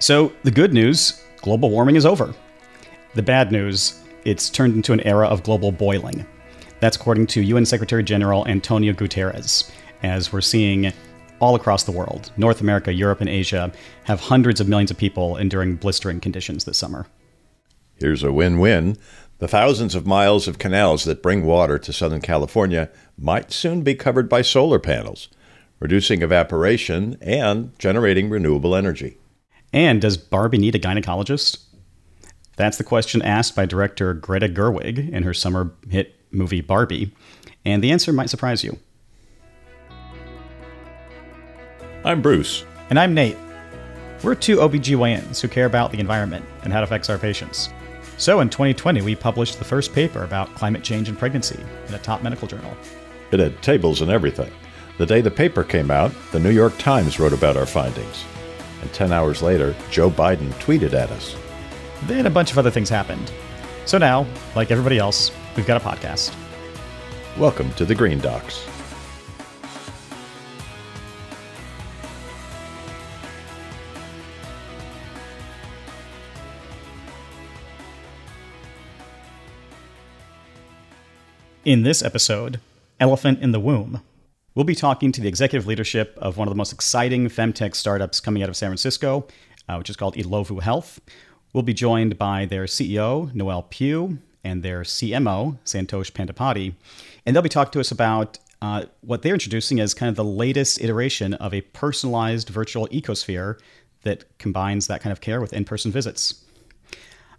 So, the good news global warming is over. The bad news it's turned into an era of global boiling. That's according to UN Secretary General Antonio Guterres, as we're seeing all across the world North America, Europe, and Asia have hundreds of millions of people enduring blistering conditions this summer. Here's a win win. The thousands of miles of canals that bring water to Southern California might soon be covered by solar panels, reducing evaporation and generating renewable energy. And does Barbie need a gynecologist? That's the question asked by director Greta Gerwig in her summer hit movie Barbie, and the answer might surprise you. I'm Bruce. And I'm Nate. We're two OBGYNs who care about the environment and how it affects our patients. So in 2020, we published the first paper about climate change and pregnancy in a top medical journal. It had tables and everything. The day the paper came out, the New York Times wrote about our findings. And 10 hours later, Joe Biden tweeted at us. Then a bunch of other things happened. So now, like everybody else, we've got a podcast. Welcome to the Green Docs. In this episode, Elephant in the Womb, we'll be talking to the executive leadership of one of the most exciting femtech startups coming out of San Francisco, uh, which is called e-Lovu Health. We'll be joined by their CEO, Noel Pugh, and their CMO, Santosh Pandipati, and they'll be talking to us about uh, what they're introducing as kind of the latest iteration of a personalized virtual ecosphere that combines that kind of care with in person visits.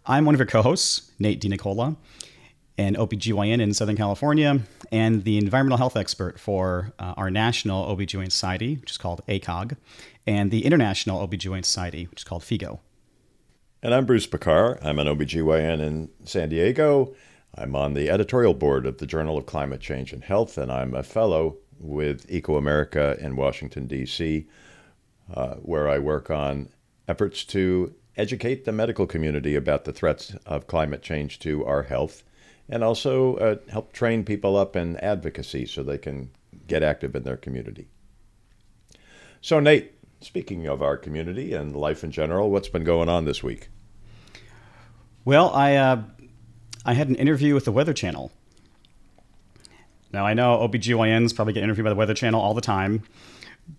I'm one of your co hosts, Nate DeNicola an OBGYN in Southern California, and the environmental health expert for uh, our national OBGYN society, which is called ACOG, and the international OBGYN society, which is called FIGO. And I'm Bruce Bekkar. I'm an OBGYN in San Diego. I'm on the editorial board of the Journal of Climate Change and Health, and I'm a fellow with Eco America in Washington, D.C., uh, where I work on efforts to educate the medical community about the threats of climate change to our health and also uh, help train people up in advocacy so they can get active in their community. So, Nate, speaking of our community and life in general, what's been going on this week? Well, I uh, I had an interview with the Weather Channel. Now I know OBGYNs probably get interviewed by the Weather Channel all the time,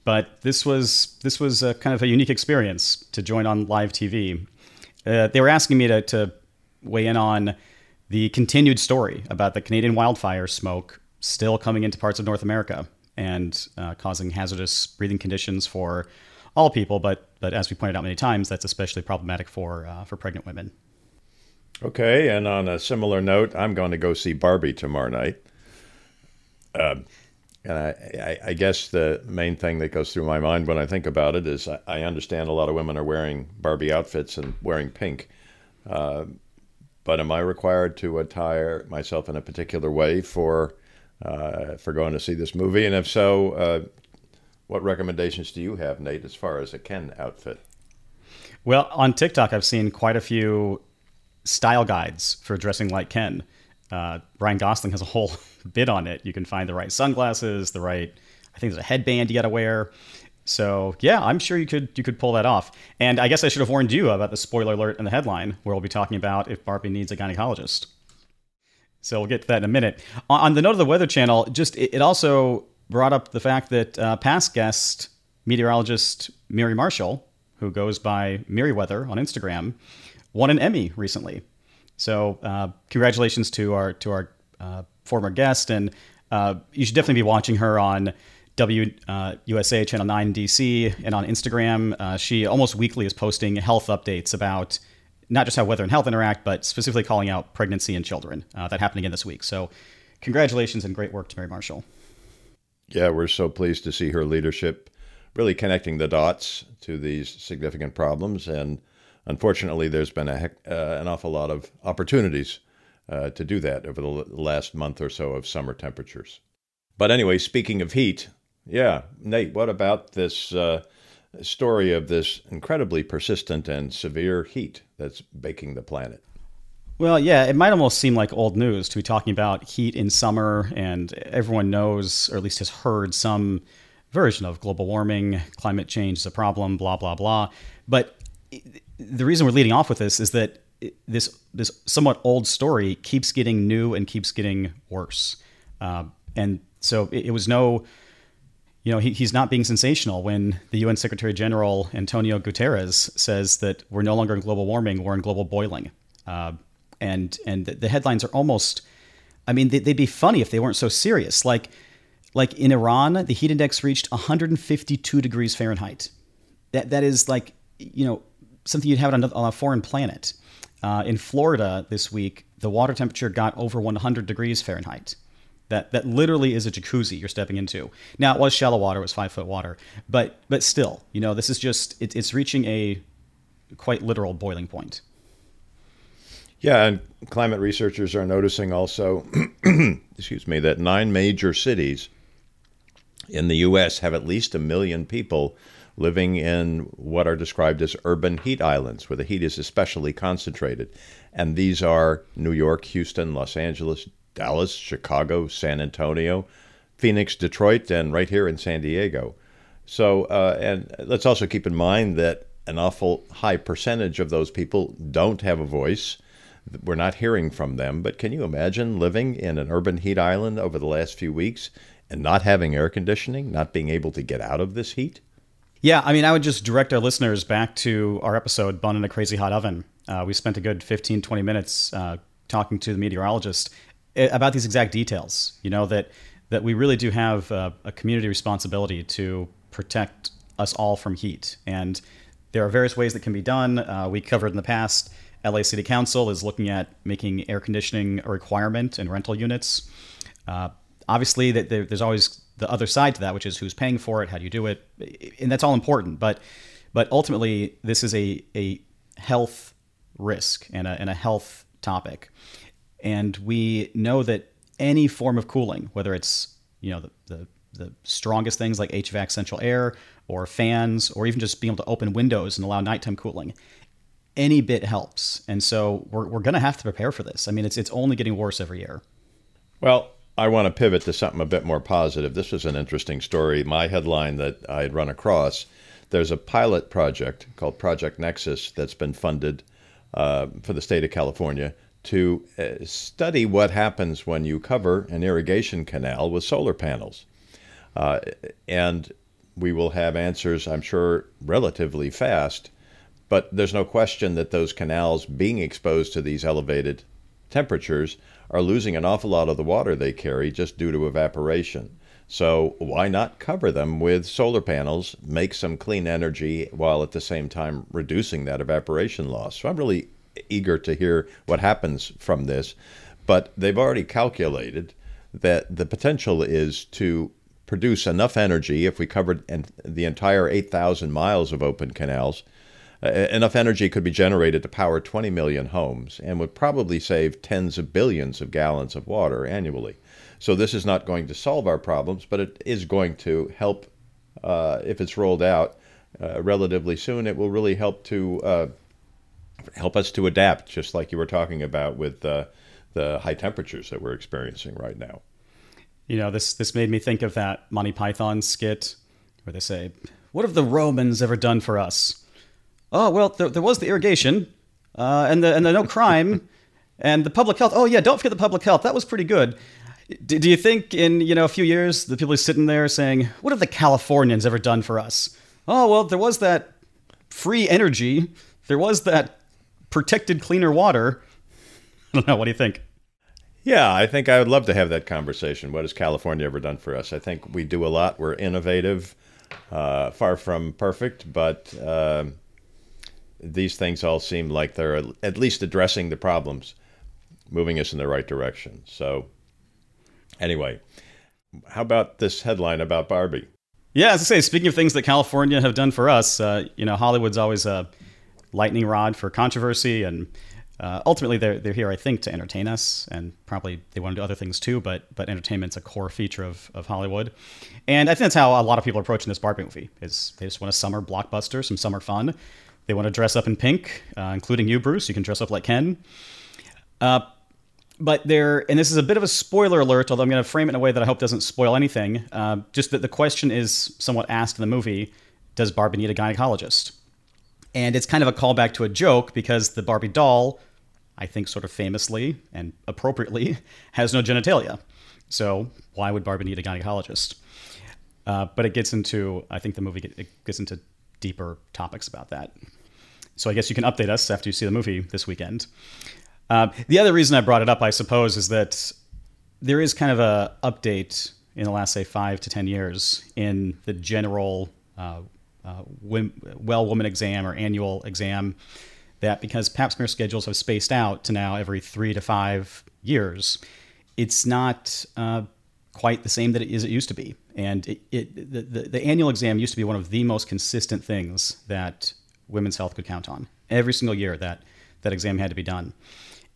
but this was this was a kind of a unique experience to join on live TV. Uh, they were asking me to, to weigh in on the continued story about the Canadian wildfire smoke still coming into parts of North America and uh, causing hazardous breathing conditions for all people, but but as we pointed out many times, that's especially problematic for uh, for pregnant women. Okay, and on a similar note, I'm going to go see Barbie tomorrow night. Uh, and I, I, guess the main thing that goes through my mind when I think about it is I, I understand a lot of women are wearing Barbie outfits and wearing pink. Uh, but am I required to attire myself in a particular way for uh, for going to see this movie? And if so, uh, what recommendations do you have, Nate, as far as a Ken outfit? Well, on TikTok, I've seen quite a few style guides for dressing like Ken. Uh, Ryan Gosling has a whole bit on it. You can find the right sunglasses, the right, I think there's a headband you got to wear. So yeah, I'm sure you could you could pull that off. And I guess I should have warned you about the spoiler alert in the headline, where we'll be talking about if Barbie needs a gynecologist. So we'll get to that in a minute. On the note of the Weather Channel, just it also brought up the fact that uh, past guest meteorologist Miri Marshall, who goes by Weather on Instagram, won an Emmy recently. So uh, congratulations to our to our uh, former guest, and uh, you should definitely be watching her on WUSA uh, Channel 9 DC and on Instagram. Uh, she almost weekly is posting health updates about not just how weather and health interact, but specifically calling out pregnancy and children. Uh, that happened again this week. So, congratulations and great work to Miri Marshall. Yeah, we're so pleased to see her leadership really connecting the dots to these significant problems. And unfortunately, there's been a heck, uh, an awful lot of opportunities uh, to do that over the last month or so of summer temperatures. But anyway, speaking of heat, yeah, Nate, what about this uh, story of this incredibly persistent and severe heat that's baking the planet? Well, yeah, it might almost seem like old news to be talking about heat in summer, and everyone knows, or at least has heard, some version of global warming, climate change is a problem, blah, blah, blah. But the reason we're leading off with this is that this this somewhat old story keeps getting new and keeps getting worse. Uh, and so it, it, was no, you know, he, he's not being sensational when the UN Secretary General Antonio Guterres says that we're no longer in global warming, we're in global boiling. Uh, and and the, headlines are almost, I mean, they, they'd be funny if they weren't so serious. Like like in Iran, the heat index reached 152 degrees Fahrenheit. That that is like you know something you'd have on a, on a foreign planet. Uh, in Florida this week, the water temperature got over 100 degrees Fahrenheit. That that literally is a jacuzzi you're stepping into. Now it was shallow water, it was five foot water, but but still, you know, this is just it, it's reaching a quite literal boiling point. Yeah, and climate researchers are noticing also, excuse me, that nine major cities in the U.S. have at least a million people living in what are described as urban heat islands, where the heat is especially concentrated. And these are New York, Houston, Los Angeles, Dallas, Chicago, San Antonio, Phoenix, Detroit, and right here in San Diego. So, uh, and let's also keep in mind that an awful high percentage of those people don't have a voice. We're not hearing from them. But can you imagine living in an urban heat island over the last few weeks and not having air conditioning, not being able to get out of this heat? Yeah, I mean, I would just direct our listeners back to our episode, Bun in a Crazy Hot Oven. Uh, we spent a good 15, 20 minutes uh, talking to the meteorologist about these exact details. You know, that, that we really do have uh, a community responsibility to protect us all from heat. And there are various ways that can be done. Uh, we covered in the past, LA City Council is looking at making air conditioning a requirement in rental units. Uh, obviously, that there's always the other side to that, which is who's paying for it, how do you do it, and that's all important. But but ultimately, this is a a health risk and a, and a health topic, and we know that any form of cooling, whether it's you know the, the the strongest things like HVAC central air or fans or even just being able to open windows and allow nighttime cooling any bit helps and so we're, we're going to have to prepare for this i mean it's, it's only getting worse every year well I want to pivot to something a bit more positive. This was an interesting story. My headline that I had run across there's a pilot project called Project Nexus that's been funded uh, for the state of California to uh, study what happens when you cover an irrigation canal with solar panels. Uh, and we will have answers, I'm sure, relatively fast. But there's no question that those canals being exposed to these elevated temperatures are losing an awful lot of the water they carry just due to evaporation. So why not cover them with solar panels, make some clean energy while at the same time reducing that evaporation loss? So I'm really eager to hear what happens from this. But they've already calculated that the potential is to produce enough energy if we covered the entire 8,000 miles of open canals uh, enough energy could be generated to power 20 million homes and would probably save tens of billions of gallons of water annually. So, this is not going to solve our problems, but it is going to help, uh, if it's rolled out uh, relatively soon, it will really help to uh, help us to adapt, just like you were talking about with the high temperatures that we're experiencing right now. You know, this, this made me think of that Monty Python skit where they say, What have the Romans ever done for us? oh well, there, there was the irrigation, uh, and the and the no crime, and the public health. Oh yeah, don't forget the public health. That was pretty good. D- do you think in you know a few years the people are sitting there saying, "What have the Californians ever done for us?" Oh well, there was that free energy. There was that protected cleaner water. I don't know. What do you think? Yeah, I think I would love to have that conversation. What has California ever done for us? I think we do a lot. We're innovative, uh, far from perfect, but uh, these things all seem like they're at least addressing the problems, moving us in the right direction. So, anyway, how about this headline about Barbie? Yeah, as I say, speaking of things that California have done for us, uh, you know, Hollywood's always a lightning rod for controversy, and uh, ultimately they're they're here, I think, to entertain us, and probably they want to do other things too. But but entertainment's a core feature of, of Hollywood, and I think that's how a lot of people are approaching this Barbie movie. Is they just want a summer blockbuster, some summer fun. They want to dress up in pink, uh, including you, Bruce. You can dress up like Ken. Uh, but there, and this is a bit of a spoiler alert, although I'm going to frame it in a way that I hope doesn't spoil anything. Uh, just that the question is somewhat asked in the movie Does Barbie need a gynecologist? And it's kind of a callback to a joke because the Barbie doll, I think sort of famously and appropriately, has no genitalia. So why would Barbie need a gynecologist? Uh, but it gets into, I think the movie get, gets into deeper topics about that. So I guess you can update us after you see the movie this weekend. Uh, the other reason I brought it up, I suppose, is that there is kind of a update in the last say five to ten years in the general uh, uh, well woman exam or annual exam that because pap smear schedules have spaced out to now every three to five years, it's not uh, quite the same that it is it used to be. And it, it the, the, the annual exam used to be one of the most consistent things that women's health could count on. Every single year that that exam had to be done.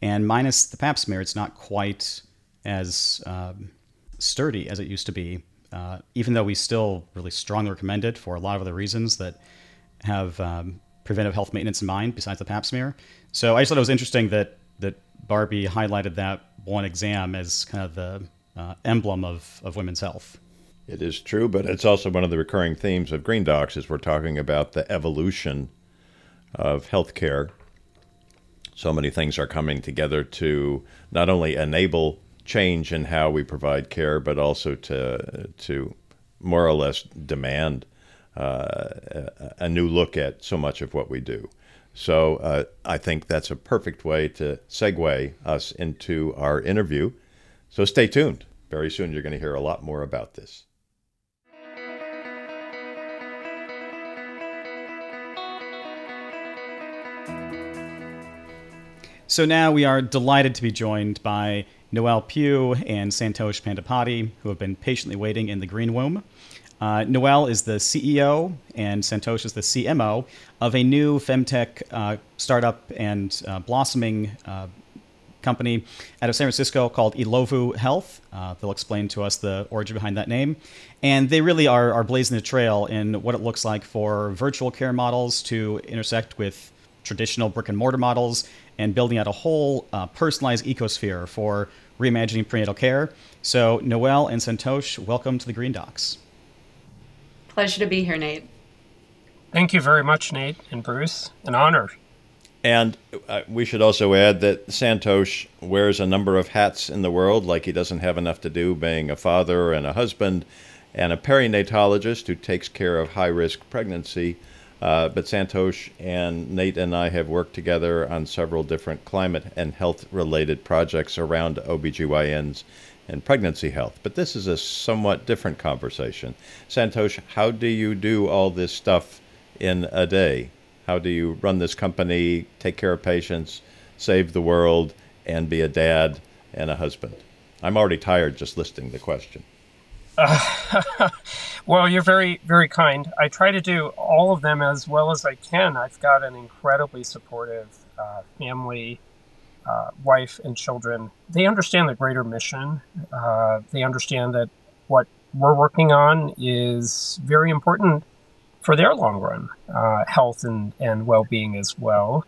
And minus the pap smear, it's not quite as um, sturdy as it used to be, uh, even though we still really strongly recommend it for a lot of other reasons that have um, preventive health maintenance in mind besides the pap smear. So I just thought it was interesting that, that Barbie highlighted that one exam as kind of the uh, emblem of, of women's health. It is true, but it's also one of the recurring themes of Green Docs as we're talking about the evolution of healthcare. So many things are coming together to not only enable change in how we provide care, but also to to more or less demand uh, a, new look at so much of what we do. So uh, I think that's a perfect way to segue us into our interview. So stay tuned. Very soon you're going to hear a lot more about this. So now we are delighted to be joined by Noel Pugh and Santosh Pandipati, who have been patiently waiting in the green room. Uh, Noel is the CEO and Santosh is the CMO of a new femtech uh, startup and uh, blossoming uh, company out of San Francisco called e-Lovu Health. Uh, they'll explain to us the origin behind that name. And they really are, are blazing the trail in what it looks like for virtual care models to intersect with traditional brick and mortar models and building out a whole uh, personalized ecosphere for reimagining prenatal care. So, Noel and Santosh, welcome to the Green Docs. Pleasure to be here, Nate. Thank you very much, Nate and Bruce. An honor. And uh, we should also add that Santosh wears a number of hats in the world, like he doesn't have enough to do being a father and a husband and a perinatologist who takes care of high risk pregnancy. Uh, but Santosh and Nate and I have worked together on several different climate and health related projects around OBGYNs and pregnancy health. But this is a somewhat different conversation. Santosh, how do you do all this stuff in a day? How do you run this company, take care of patients, save the world, and be a dad and a husband? I'm already tired just listing the question. Well, you're very, very kind. I try to do all of them as well as I can. I've got an incredibly supportive uh, family, uh, wife, and children. They understand the greater mission. Uh, they understand that what we're working on is very important for their long run uh, health and, and well being as well.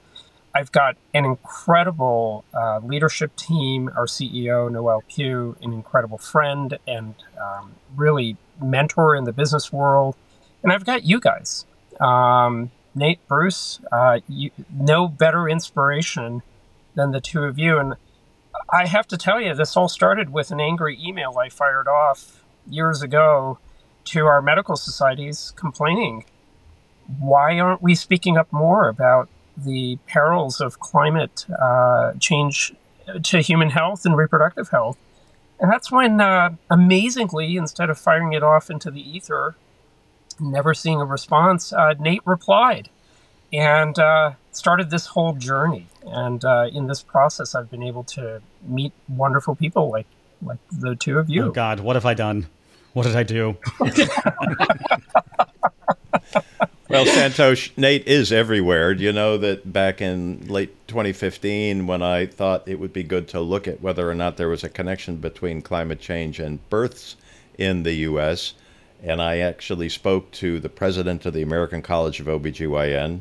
I've got an incredible uh, leadership team, our CEO, Noel Pugh, an incredible friend and um, really mentor in the business world. And I've got you guys, um, Nate, Bruce, uh, you, no better inspiration than the two of you. And I have to tell you, this all started with an angry email I fired off years ago to our medical societies complaining why aren't we speaking up more about the perils of climate uh, change to human health and reproductive health. And that's when, uh, amazingly, instead of firing it off into the ether, never seeing a response, uh, Nate replied and uh, started this whole journey. And uh, in this process, I've been able to meet wonderful people like like the two of you. Oh God, what have I done? What did I do? Well, Santosh, Nate is everywhere. Do you know that back in late 2015, when I thought it would be good to look at whether or not there was a connection between climate change and births in the U.S., and I actually spoke to the president of the American College of OBGYN.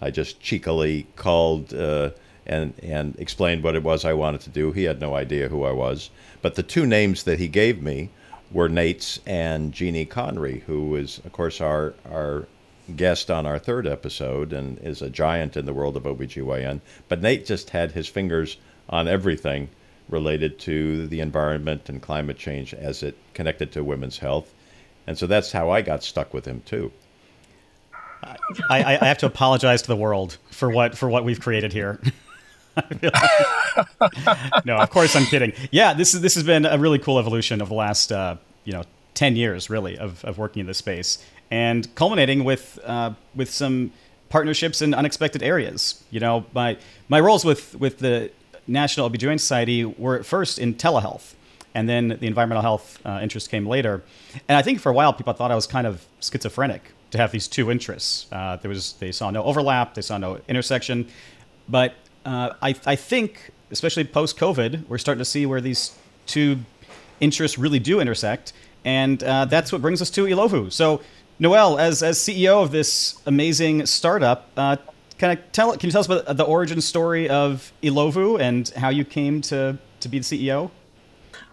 I just cheekily called uh, and, and explained what it was I wanted to do. He had no idea who I was. But the two names that he gave me were Nate's and Jeannie Conry, who is, of course, our, our guest on our third episode and is a giant in the world of OBGYN. But Nate just had his fingers on everything related to the environment and climate change as it connected to women's health. And so that's how I got stuck with him too. I, I have to apologize to the world for what for what we've created here. no, of course I'm kidding. Yeah, this is this has been a really cool evolution of the last uh, you know ten years, really, of, of working in this space, and culminating with uh, with some partnerships in unexpected areas. You know, my my roles with with the National OBGYN Society were at first in telehealth, and then the environmental health uh, interest came later. And I think for a while people thought I was kind of schizophrenic to have these two interests. Uh, there was they saw no overlap, they saw no intersection, but uh, I, I think, especially post COVID, we're starting to see where these two interests really do intersect. And uh, that's what brings us to e-Lovu. So, Noel, as, as CEO of this amazing startup, uh, kind of tell, can you tell us about the origin story of e-Lovu and how you came to, to be the CEO?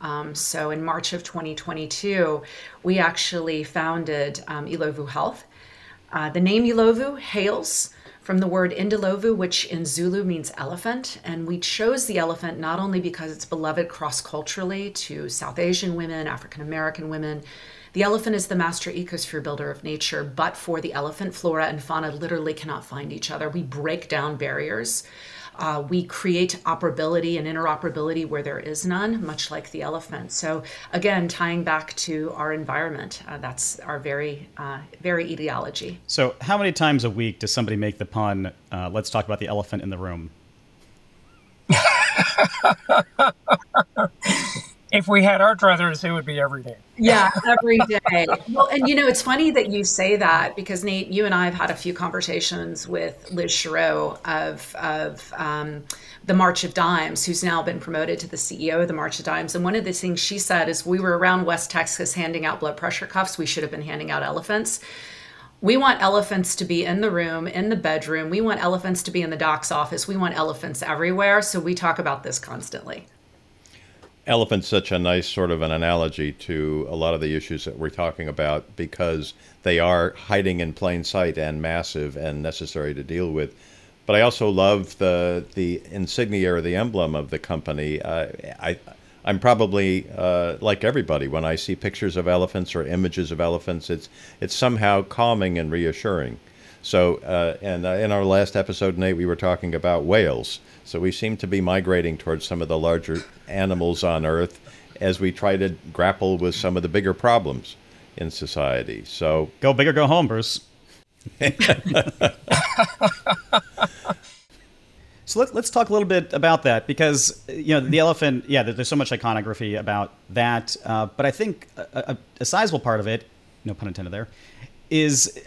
Um, so, in March of 2022, we actually founded um, e-Lovu Health. Uh, the name e-Lovu hails from the word Indolovu, which in Zulu means elephant. And we chose the elephant not only because it's beloved cross culturally to South Asian women, African American women. The elephant is the master ecosphere builder of nature, but for the elephant, flora and fauna literally cannot find each other. We break down barriers. Uh, we create operability and interoperability where there is none, much like the elephant. So again, tying back to our environment, uh, that's our very, uh, very ideology. So how many times a week does somebody make the pun? Uh, let's talk about the elephant in the room. if we had our druthers, it would be every day. Yeah, every day. well, and you know, it's funny that you say that because Nate, you and I have had a few conversations with Liz Cherot of of um, the March of Dimes, who's now been promoted to the CEO of the March of Dimes. And one of the things she said is, we were around West Texas handing out blood pressure cuffs. We should have been handing out elephants. We want elephants to be in the room, in the bedroom. We want elephants to be in the doc's office. We want elephants everywhere. So we talk about this constantly elephant's such a nice sort of an analogy to a lot of the issues that we're talking about because they are hiding in plain sight and massive and necessary to deal with. But I also love the the insignia or the emblem of the company. Uh, I I'm probably uh, like everybody when I see pictures of elephants or images of elephants. It's it's somehow calming and reassuring. So, uh, and uh, in our last episode, Nate, we were talking about whales. So we seem to be migrating towards some of the larger animals on Earth as we try to grapple with some of the bigger problems in society. So go big or go home, Bruce. so let, us talk a little bit about that because you know the elephant. Yeah, there's so much iconography about that, uh, but I think a, a, a sizable part of it, no pun intended there, is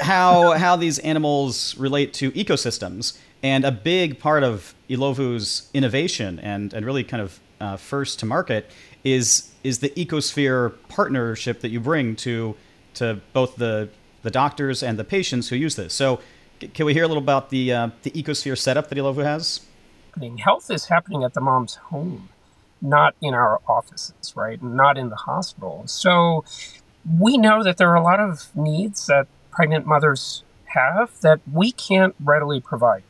how how these animals relate to ecosystems. And a big part of e-Lovu's innovation and, and really kind of uh, first to market is is the ecosphere partnership that you bring to to both the the doctors and the patients who use this. So, can we hear a little about the uh, the ecosphere setup that e-Lovu has? Health is happening at the mom's home, not in our offices, right? Not in the hospital. So, we know that there are a lot of needs that pregnant mothers have that we can't readily provide,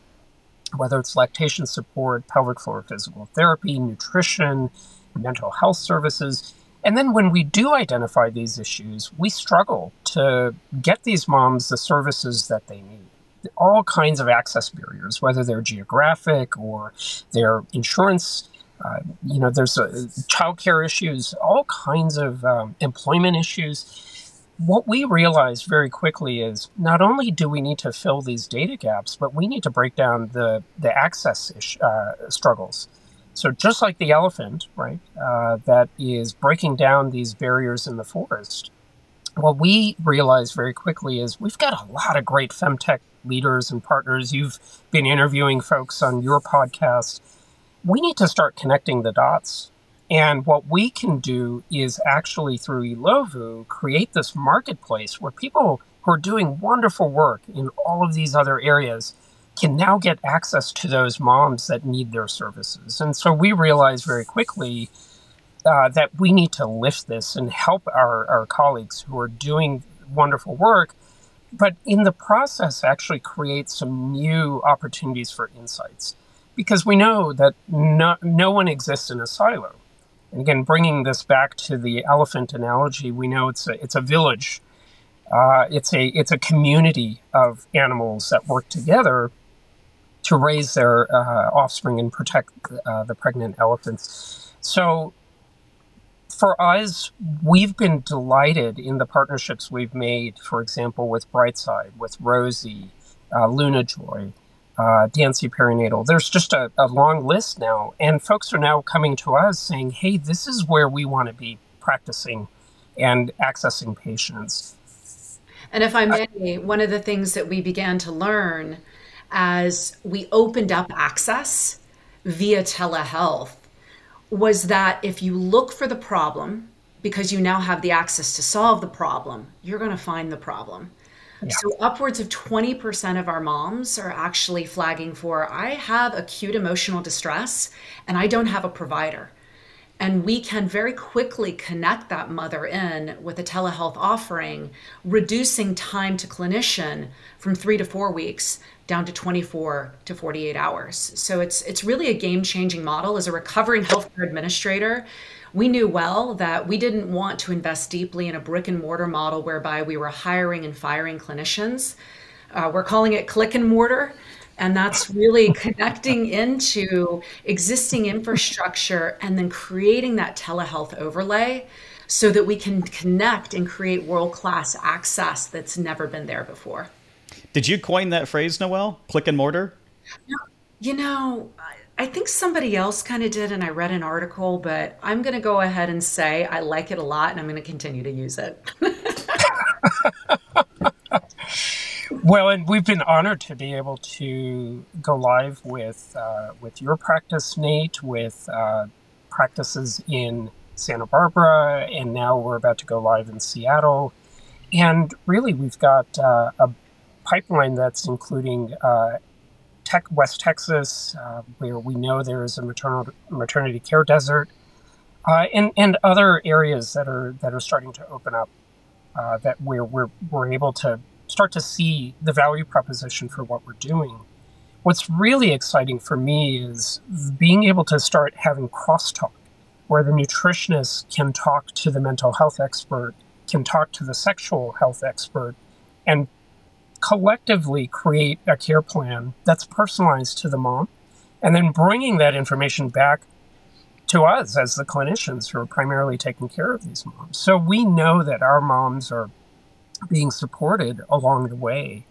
whether it's lactation support, pelvic floor physical therapy, nutrition, mental health services. And then when we do identify these issues, we struggle to get these moms the services that they need. All kinds of access barriers, whether they're geographic or their insurance uh, you know, there's uh, childcare issues, all kinds of um, employment issues. What we realized very quickly is not only do we need to fill these data gaps, but we need to break down the the access ish, uh, struggles. So just like the elephant, right, uh, that is breaking down these barriers in the forest. What we realized very quickly is we've got a lot of great femtech leaders and partners. You've been interviewing folks on your podcast we need to start connecting the dots. And what we can do is actually through e-Lovu create this marketplace where people who are doing wonderful work in all of these other areas can now get access to those moms that need their services. And so we realized very quickly uh, that we need to lift this and help our, our colleagues who are doing wonderful work but in the process, actually create some new opportunities for insights because we know that no, no one exists in a silo. And again, bringing this back to the elephant analogy, we know it's a, it's a village. Uh, it's a it's a community of animals that work together to raise their uh, offspring and protect uh, the pregnant elephants. So, for us, we've been delighted in the partnerships we've made. For example, with Brightside, with Rosie, uh, Luna Joy, uh, Dancy Perinatal. There's just a, a long list now, and folks are now coming to us saying, "Hey, this is where we want to be practicing and accessing patients." And if I may, one of the things that we began to learn as we opened up access via telehealth was that if you look for the problem, because you now have the access to solve the problem, you're going to find the problem. So, upwards of 20% of our moms are actually flagging for I have acute emotional distress and I don't have a provider. And we can very quickly connect that mother in with a telehealth offering, reducing time to clinician from three to four weeks down to 24 to 48 hours. So it's it's really a game-changing model. As a recovering healthcare administrator, we knew well that we didn't want to invest deeply in a brick and mortar model whereby we were hiring and firing clinicians. Uh, we're calling it click and mortar and that's really connecting into existing infrastructure and then creating that telehealth overlay so that we can connect and create world class access that's never been there before. Did you coin that phrase, Noel? Click and mortar? You know, I think somebody else kind of did, and I read an article, but I'm going to go ahead and say I like it a lot and I'm going to continue to use it. Well, and we've been honored to be able to go live with uh, with your practice, Nate, with uh, practices in Santa Barbara, and now we're about to go live in Seattle. And really, we've got uh, a pipeline that's including uh, tech, West Texas, uh, where we know there is a maternal, maternity care desert, uh, and and other areas that are that are starting to open up. that where we're we're able to start to see the value proposition for what we're doing. What's really exciting for me is being able to start having crosstalk where the nutritionist can talk to the mental health expert, can talk to the sexual health expert, and collectively create a care plan that's personalized to the mom, and then bringing that information back to us as the clinicians who are primarily taking care of these moms. So we know that our moms are being supported along the way.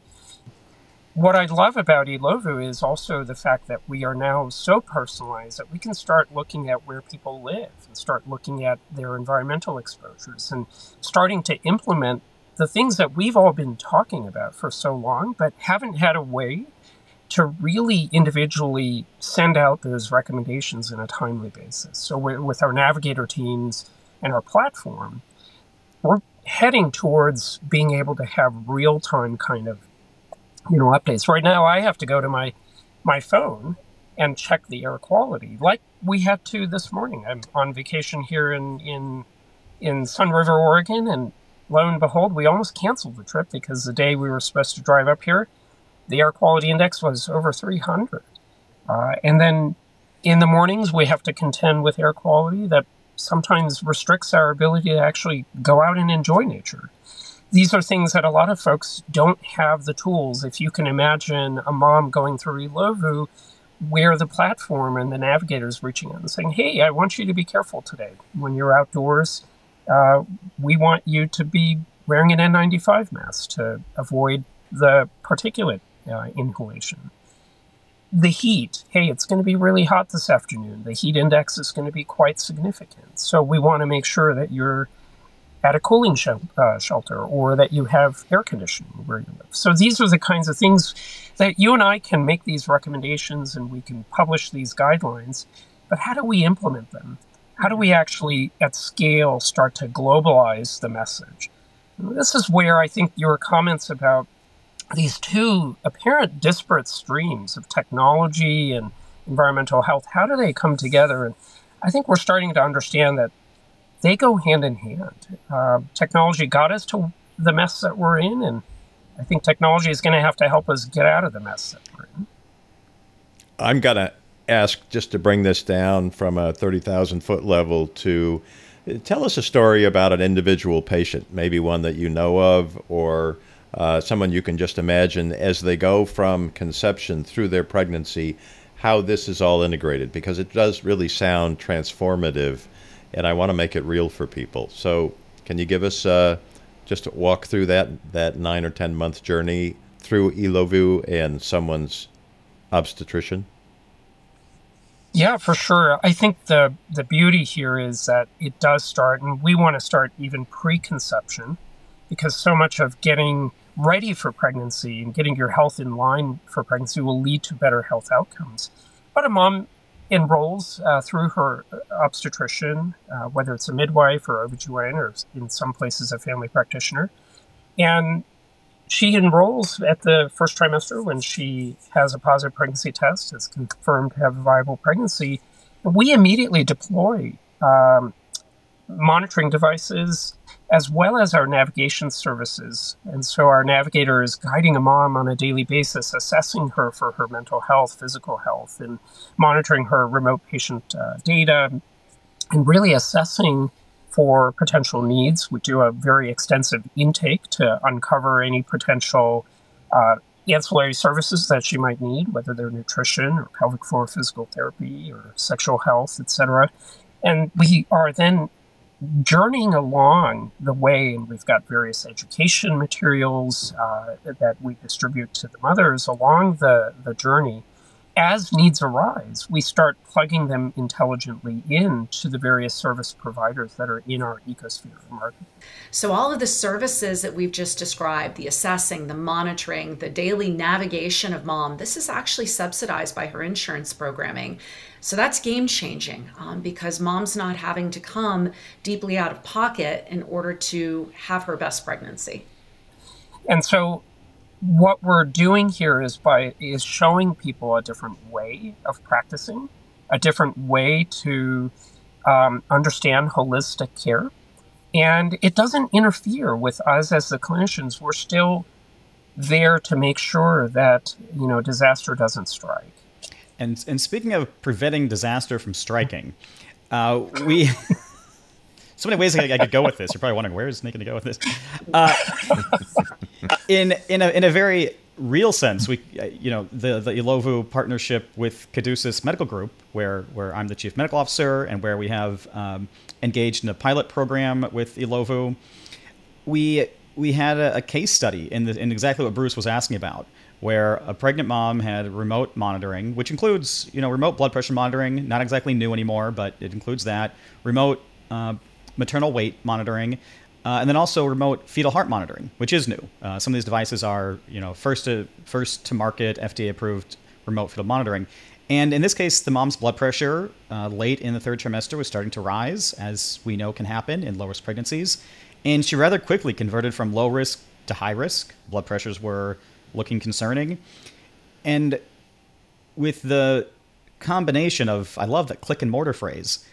What I love about e-Lovu is also the fact that we are now so personalized that we can start looking at where people live and start looking at their environmental exposures and starting to implement the things that we've all been talking about for so long, but haven't had a way to really individually send out those recommendations in a timely basis. So, with our navigator teams and our platform, we're heading towards being able to have real time kind of you know updates. Right now, I have to go to my my phone and check the air quality, like we had to this morning. I'm on vacation here in in in Sunriver, Oregon, and lo and behold, we almost canceled the trip because the day we were supposed to drive up here, the air quality index was over 300. Uh, and then in the mornings, we have to contend with air quality that sometimes restricts our ability to actually go out and enjoy nature. These are things that a lot of folks don't have the tools. If you can imagine a mom going through e-Lovu, where the platform and the navigator is reaching out and saying, Hey, I want you to be careful today. When you're outdoors, uh, we want you to be wearing an N95 mask to avoid the particulate uh, inhalation the heat, hey, it's going to be really hot this afternoon. The heat index is going to be quite significant. So we want to make sure that you're at a cooling sh- uh, shelter or that you have air conditioning where you live. So these are the kinds of things that you and I can make these recommendations and we can publish these guidelines. But how do we implement them? How do we actually, at scale, start to globalize the message? this is where I think your comments about these two apparent disparate streams of technology and environmental health, how do they come together? And I think we're starting to understand that they go hand in hand. Uh, technology got us to the mess that we're in, and I think technology is going to have to help us get out of the mess that we're in. I'm going to ask just to bring this down from a 30,000 foot level to tell us a story about an individual patient, maybe one that you know of or uh, someone you can just imagine as they go from conception through their pregnancy, how this is all integrated, because it does really sound transformative, and I want to make it real for people. So, can you give us uh, just a walk through that that nine or ten month journey through e-Lovu and someone's obstetrician? Yeah, for sure. I think the the beauty here is that it does start, and we want to start even preconception, because so much of getting ready for pregnancy and getting your health in line for pregnancy will lead to better health outcomes. But a mom enrolls uh, through her obstetrician, uh, whether it's a midwife or OBGYN or in some places a family practitioner, and she enrolls at the first trimester when she has a positive pregnancy test, is confirmed to have a viable pregnancy. We immediately deploy um, monitoring devices as well as our navigation services. And so our navigator is guiding a mom on a daily basis, assessing her for her mental health, physical health, and monitoring her remote patient uh, data, and really assessing for potential needs. We do a very extensive intake to uncover any potential uh, ancillary services that she might need, whether they're nutrition or pelvic floor physical therapy or sexual health, etc. And we are then journeying along the way, and we've got various education materials uh, that we distribute to the mothers along the, the journey as needs arise, we start plugging them intelligently into the various service providers that are in our ecosphere of market. So, all of the services that we've just described the assessing, the monitoring, the daily navigation of mom this is actually subsidized by her insurance programming. So, that's game changing um, because mom's not having to come deeply out of pocket in order to have her best pregnancy. And so, what we're doing here is by is showing people a different way of practicing, a different way to um, understand holistic care, and it doesn't interfere with us as the clinicians. We're still there to make sure that you know disaster doesn't strike. And and speaking of preventing disaster from striking, uh, we. so many ways I, I, could go with this. You're probably wondering where is Nick going to go with this. Uh, in in a in a very real sense, we you know the the e-Lovu partnership with Caduceus Medical Group, where where I'm the chief medical officer, and where we have um, engaged in a pilot program with e-Lovu. We we had a, a case study in the in exactly what Bruce was asking about, where a pregnant mom had remote monitoring, which includes you know remote blood pressure monitoring, not exactly new anymore, but it includes that remote uh, maternal weight monitoring, uh, and then also remote fetal heart monitoring, which is new. Uh, some of these devices are, you know, first to first to market, FDA approved remote fetal monitoring. And in this case, the mom's blood pressure uh, late in the third trimester was starting to rise, as we know can happen in low risk pregnancies. And she rather quickly converted from low risk to high risk. Blood pressures were looking concerning. And with the combination of, I love that click and mortar phrase,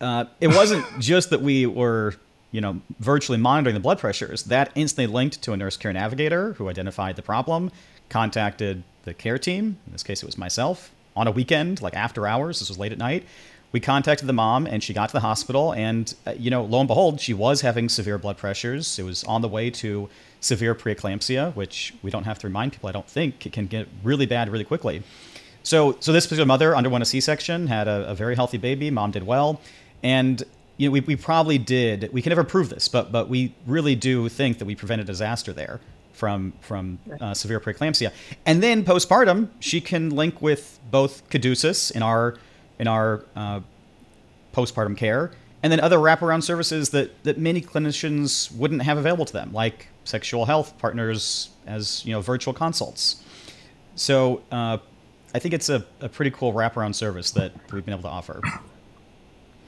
uh, it wasn't just that we were you know, virtually monitoring the blood pressures, that instantly linked to a nurse care navigator who identified the problem, contacted the care team. In this case, it was myself on a weekend, like after hours. This was late at night. We contacted the mom, and she got to the hospital. And uh, you know, lo and behold, she was having severe blood pressures. It was on the way to severe preeclampsia, which we don't have to remind people. I don't think it can get really bad really quickly. So, so this particular mother underwent a C-section, had a, a very healthy baby. Mom did well, and you know, we, we probably did. We can never prove this, but but we really do think that we prevented disaster there from from uh, severe preeclampsia. And then postpartum, she can link with both Caduceus in our in our uh, postpartum care, and then other wraparound services that that many clinicians wouldn't have available to them, like sexual health partners as you know virtual consults. So uh, I think it's a, a pretty cool wraparound service that we've been able to offer.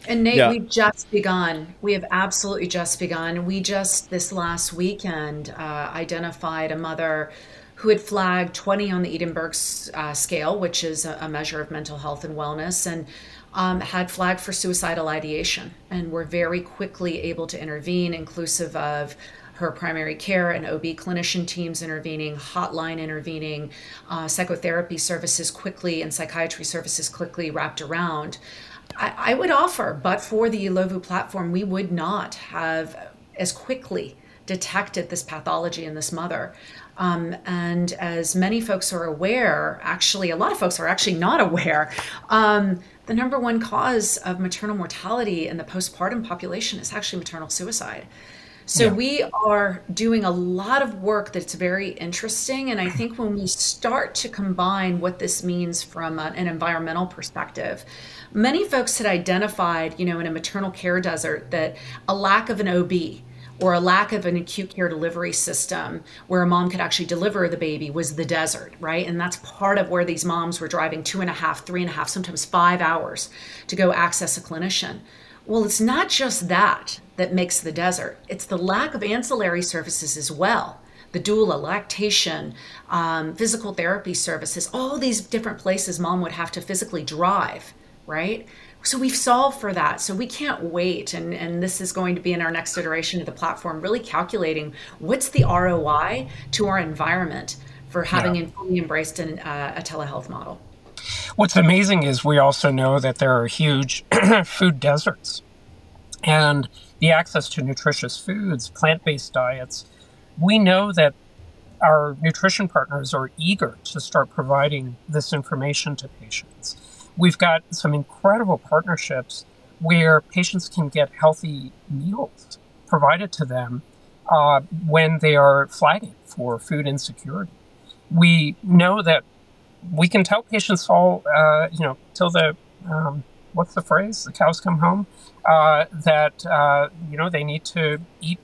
And Nate, yeah. we've just begun. We have absolutely just begun. We just this last weekend uh, identified a mother who had flagged 20 on the Edinburgh uh, scale, which is a, a, measure of mental health and wellness, and um, had flagged for suicidal ideation. And we're very quickly able to intervene, inclusive of her primary care and OB clinician teams intervening, hotline intervening, uh, psychotherapy services quickly, and psychiatry services quickly wrapped around. I, I would offer, but for the e-Lovu platform, we would not have as quickly detected this pathology in this mother. Um, and as many folks are aware, actually, a lot of folks are actually not aware. Um, the number one cause of maternal mortality in the postpartum population is actually maternal suicide. So yeah. we are doing a lot of work that's very interesting. And I think when we start to combine what this means from an environmental perspective, many folks had identified, you know, in a maternal care desert that a lack of an OB or a lack of an acute care delivery system where a mom could actually deliver the baby was the desert, right? And that's part of where these moms were driving two and a half, three and a half, sometimes five hours to go access a clinician. Well, it's not just that that makes the desert, it's the lack of ancillary services as well. The doula, lactation, um, physical therapy services, all these different places mom would have to physically drive, right? So we've solved for that. So we can't wait. And, and this is going to be in our next iteration of the platform, really calculating what's the ROI to our environment for having yeah. fully embraced an, uh, a telehealth model. What's amazing is we also know that there are huge food deserts and the access to nutritious foods, plant based diets. We know that our nutrition partners are eager to start providing this information to patients. We've got some incredible partnerships where patients can get healthy meals provided to them uh, when they are flagging for food insecurity. We know that we can tell patients all, uh, you know, till the, um, what's the phrase? The cows come home. Uh, that uh, you know they need to eat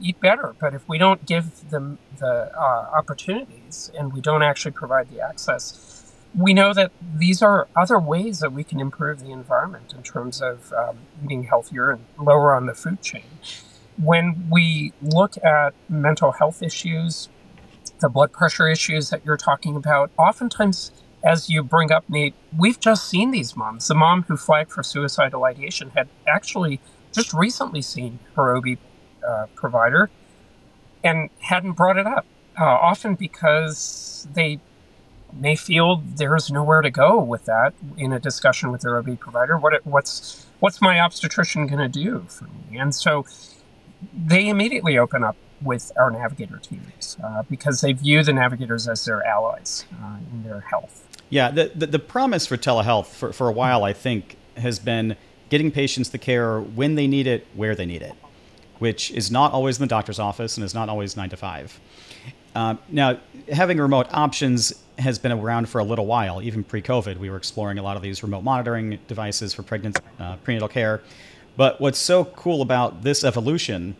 eat better. But if we don't give them the uh, opportunities and we don't actually provide the access, we know that these are other ways that we can improve the environment in terms of um, eating healthier and lower on the food chain. When we look at mental health issues, the blood pressure issues that you're talking about, oftentimes, as you bring up, Nate, we've just seen these moms. The mom who flagged for suicidal ideation had actually just recently seen her OB uh, provider and hadn't brought it up, uh, often because they may feel there's nowhere to go with that in a discussion with their OB provider. What what's what's my obstetrician going to do for me? And so they immediately open up with our navigator teams uh, because they view the navigators as their allies uh, in their health. Yeah, the, the, the promise for telehealth for, for a while, I think, has been getting patients the care when they need it, where they need it, which is not always in the doctor's office and is not always nine to five. Uh, now, having remote options has been around for a little while. Even pre-COVID, we were exploring a lot of these remote monitoring devices for pregnancy, uh, prenatal care. But what's so cool about this evolution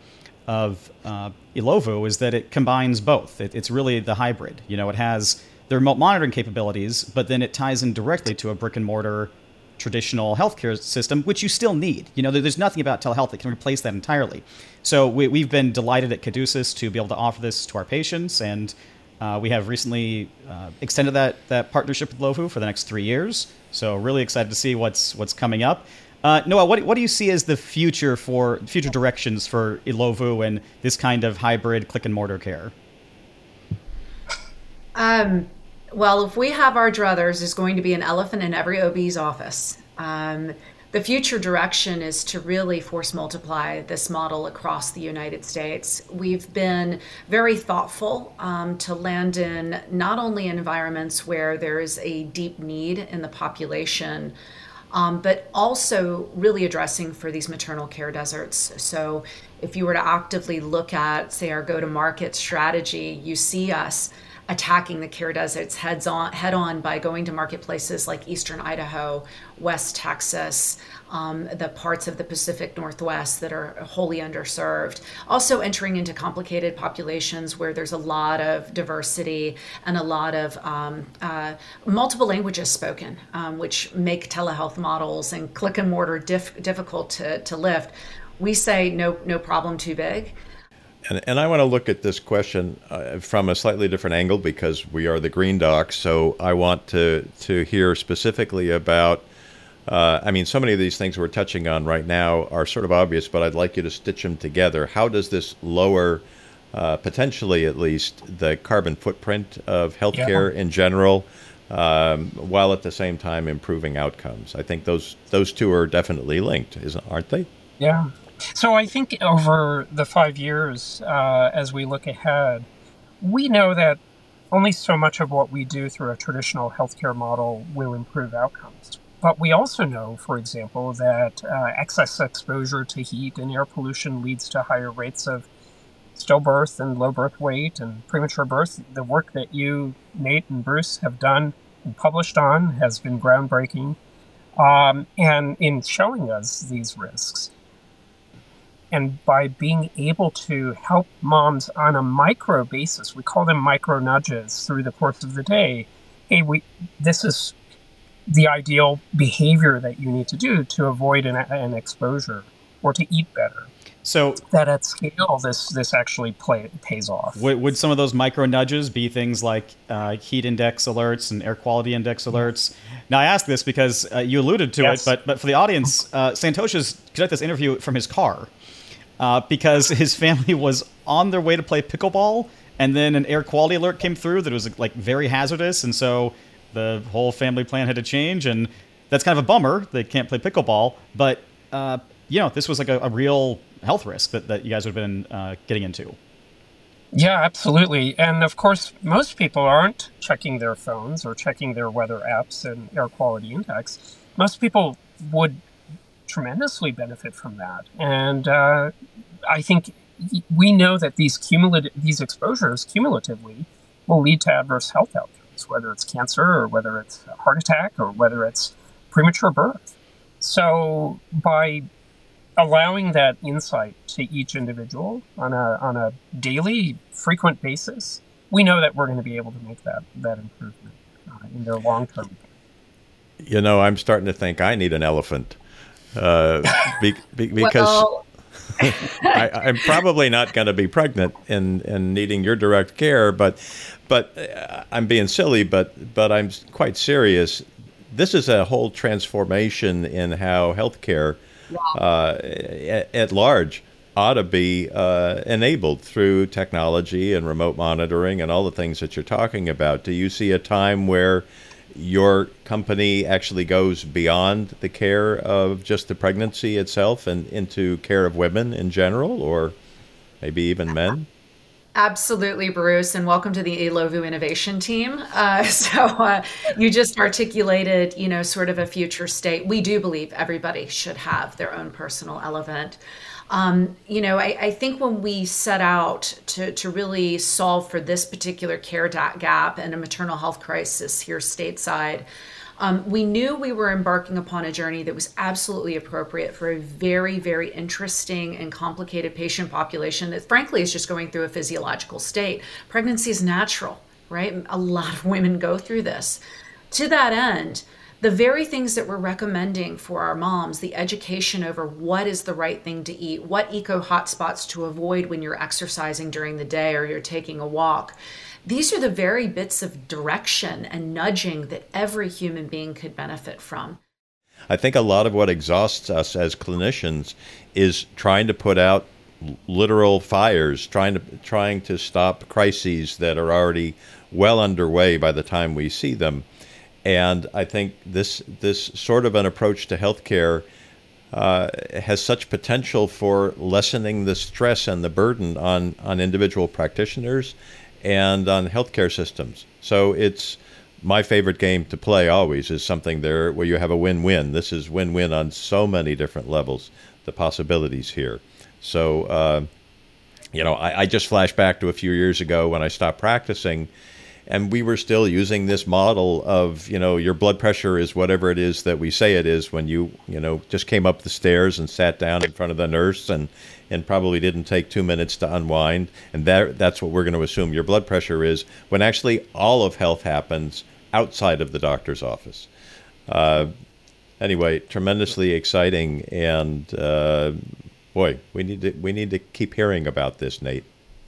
of uh, e-Lovu is that it combines both. It, it's really the hybrid. You know, it has the remote monitoring capabilities, but then it ties in directly to a brick and mortar traditional healthcare system, which you still need. You know, there's nothing about telehealth that can replace that entirely. So we, have been delighted at Caduceus to be able to offer this to our patients, and uh, we have recently uh, extended that that partnership with e-Lovu for the next three years. So really excited to see what's what's coming up. Uh, Noel, what, what do you see as the future for future directions for e-Lovu and this kind of hybrid click and mortar care? Um, well, if we have our druthers, there's going to be an elephant in every OB's office. Um, the future direction is to really force multiply this model across the United States. We've been very thoughtful um, to land in not only environments where there is a deep need in the population um, but also really addressing for these maternal care deserts. So, if you were to actively look at, say, our go to market strategy, you see us attacking the care deserts heads on head on by going to marketplaces like eastern Idaho, West Texas, um, the parts of the Pacific Northwest that are wholly underserved. Also, entering into complicated populations where there's a lot of diversity and a lot of um, uh, multiple languages spoken, um, which make telehealth models and click and mortar diff- difficult to, to lift. We say no, no problem too big. And, and I want to look at this question uh, from a slightly different angle because we are the Green Docs. So I want to, to hear specifically about uh, I mean, so many of these things we're touching on right now are sort of obvious, but I'd like you to stitch them together. How does this lower uh, potentially at least, the carbon footprint of healthcare yeah. in general, um, while at the same time improving outcomes. I think those those two are definitely linked, isn't aren't they? Yeah. So I think over the five years, uh, as we look ahead, we know that only so much of what we do through a traditional healthcare model will improve outcomes. But we also know, for example, that uh, excess exposure to heat and air pollution leads to higher rates of stillbirth and low birth weight and premature birth. The work that you, Nate, and Bruce have done and published on has been groundbreaking um, and in showing us these risks. And by being able to help moms on a micro basis, we call them micro nudges through the course of the day. Hey, we this is the ideal behavior that you need to do to avoid an, an exposure or to eat better. So that at scale, this this actually play, pays off. Would, would some of those micro nudges be things like uh, heat index alerts and air quality index alerts? Now I ask this because uh, you alluded to yes. it, but but for the audience, uh, Santosha's conducted this interview from his car uh, because his family was on their way to play pickleball, and then an air quality alert came through that was like very hazardous, and so the whole family plan had to change, and that's kind of a bummer. They can't play pickleball, but uh, you know, this was like a, a, real health risk that, that you guys would have been uh, getting into. Yeah, absolutely. And of course, most people aren't checking their phones or checking their weather apps and air quality index. Most people would tremendously benefit from that. And uh, I think we know that these cumulative these exposures cumulatively will lead to adverse health outcomes whether it's cancer or whether it's heart attack or whether it's premature birth. So by allowing that insight to each individual on a, on a daily, frequent basis, we know that we're going to be able to make that, that improvement uh, in their long term. You know, I'm starting to think I need an elephant uh, be, be, because. Well, I, am probably not going to be pregnant and, and needing your direct care, but but uh, I'm being silly, but but I'm quite serious. This is a whole transformation in how healthcare uh, at, at, large ought to be uh, enabled through technology and remote monitoring and all the things that you're talking about. Do you see a time where your company actually goes beyond the care of just the pregnancy itself and into care of women in general, or maybe even men? Absolutely, Bruce, and welcome to the e-Lovu innovation team. Uh, so uh, you just articulated, you know, sort of a future state. We do believe everybody should have their own personal elephant. Um, you know, I, I, think when we set out to, to really solve for this particular care gap and a maternal health crisis here stateside, um, we knew we were embarking upon a journey that was absolutely appropriate for a very, very interesting and complicated patient population that, frankly, is just going through a physiological state. Pregnancy is natural, right? A lot of women go through this. To that end, the very things that we're recommending for our moms the education over what is the right thing to eat, what eco hotspots to avoid when you're exercising during the day or you're taking a walk these are the very bits of direction and nudging that every human being could benefit from. I think a lot of what exhausts us as clinicians is trying to put out literal fires, trying to trying to stop crises that are already well underway by the time we see them. And I think this this sort of an approach to healthcare uh, has such potential for lessening the stress and the burden on on individual practitioners and on healthcare systems. So it's my favorite game to play always is something there where you have a win-win. This is win-win on so many different levels. The possibilities here. So uh, you know, I, I just flash back to a few years ago when I stopped practicing and we were still using this model of you know your blood pressure is whatever it is that we say it is when you you know just came up the stairs and sat down in front of the nurse and and probably didn't take two minutes to unwind. And that that's what we're going to assume your blood pressure is when actually all of health happens outside of the doctor's office. Uh, anyway tremendously exciting and uh, boy we need to we need to keep hearing about this nate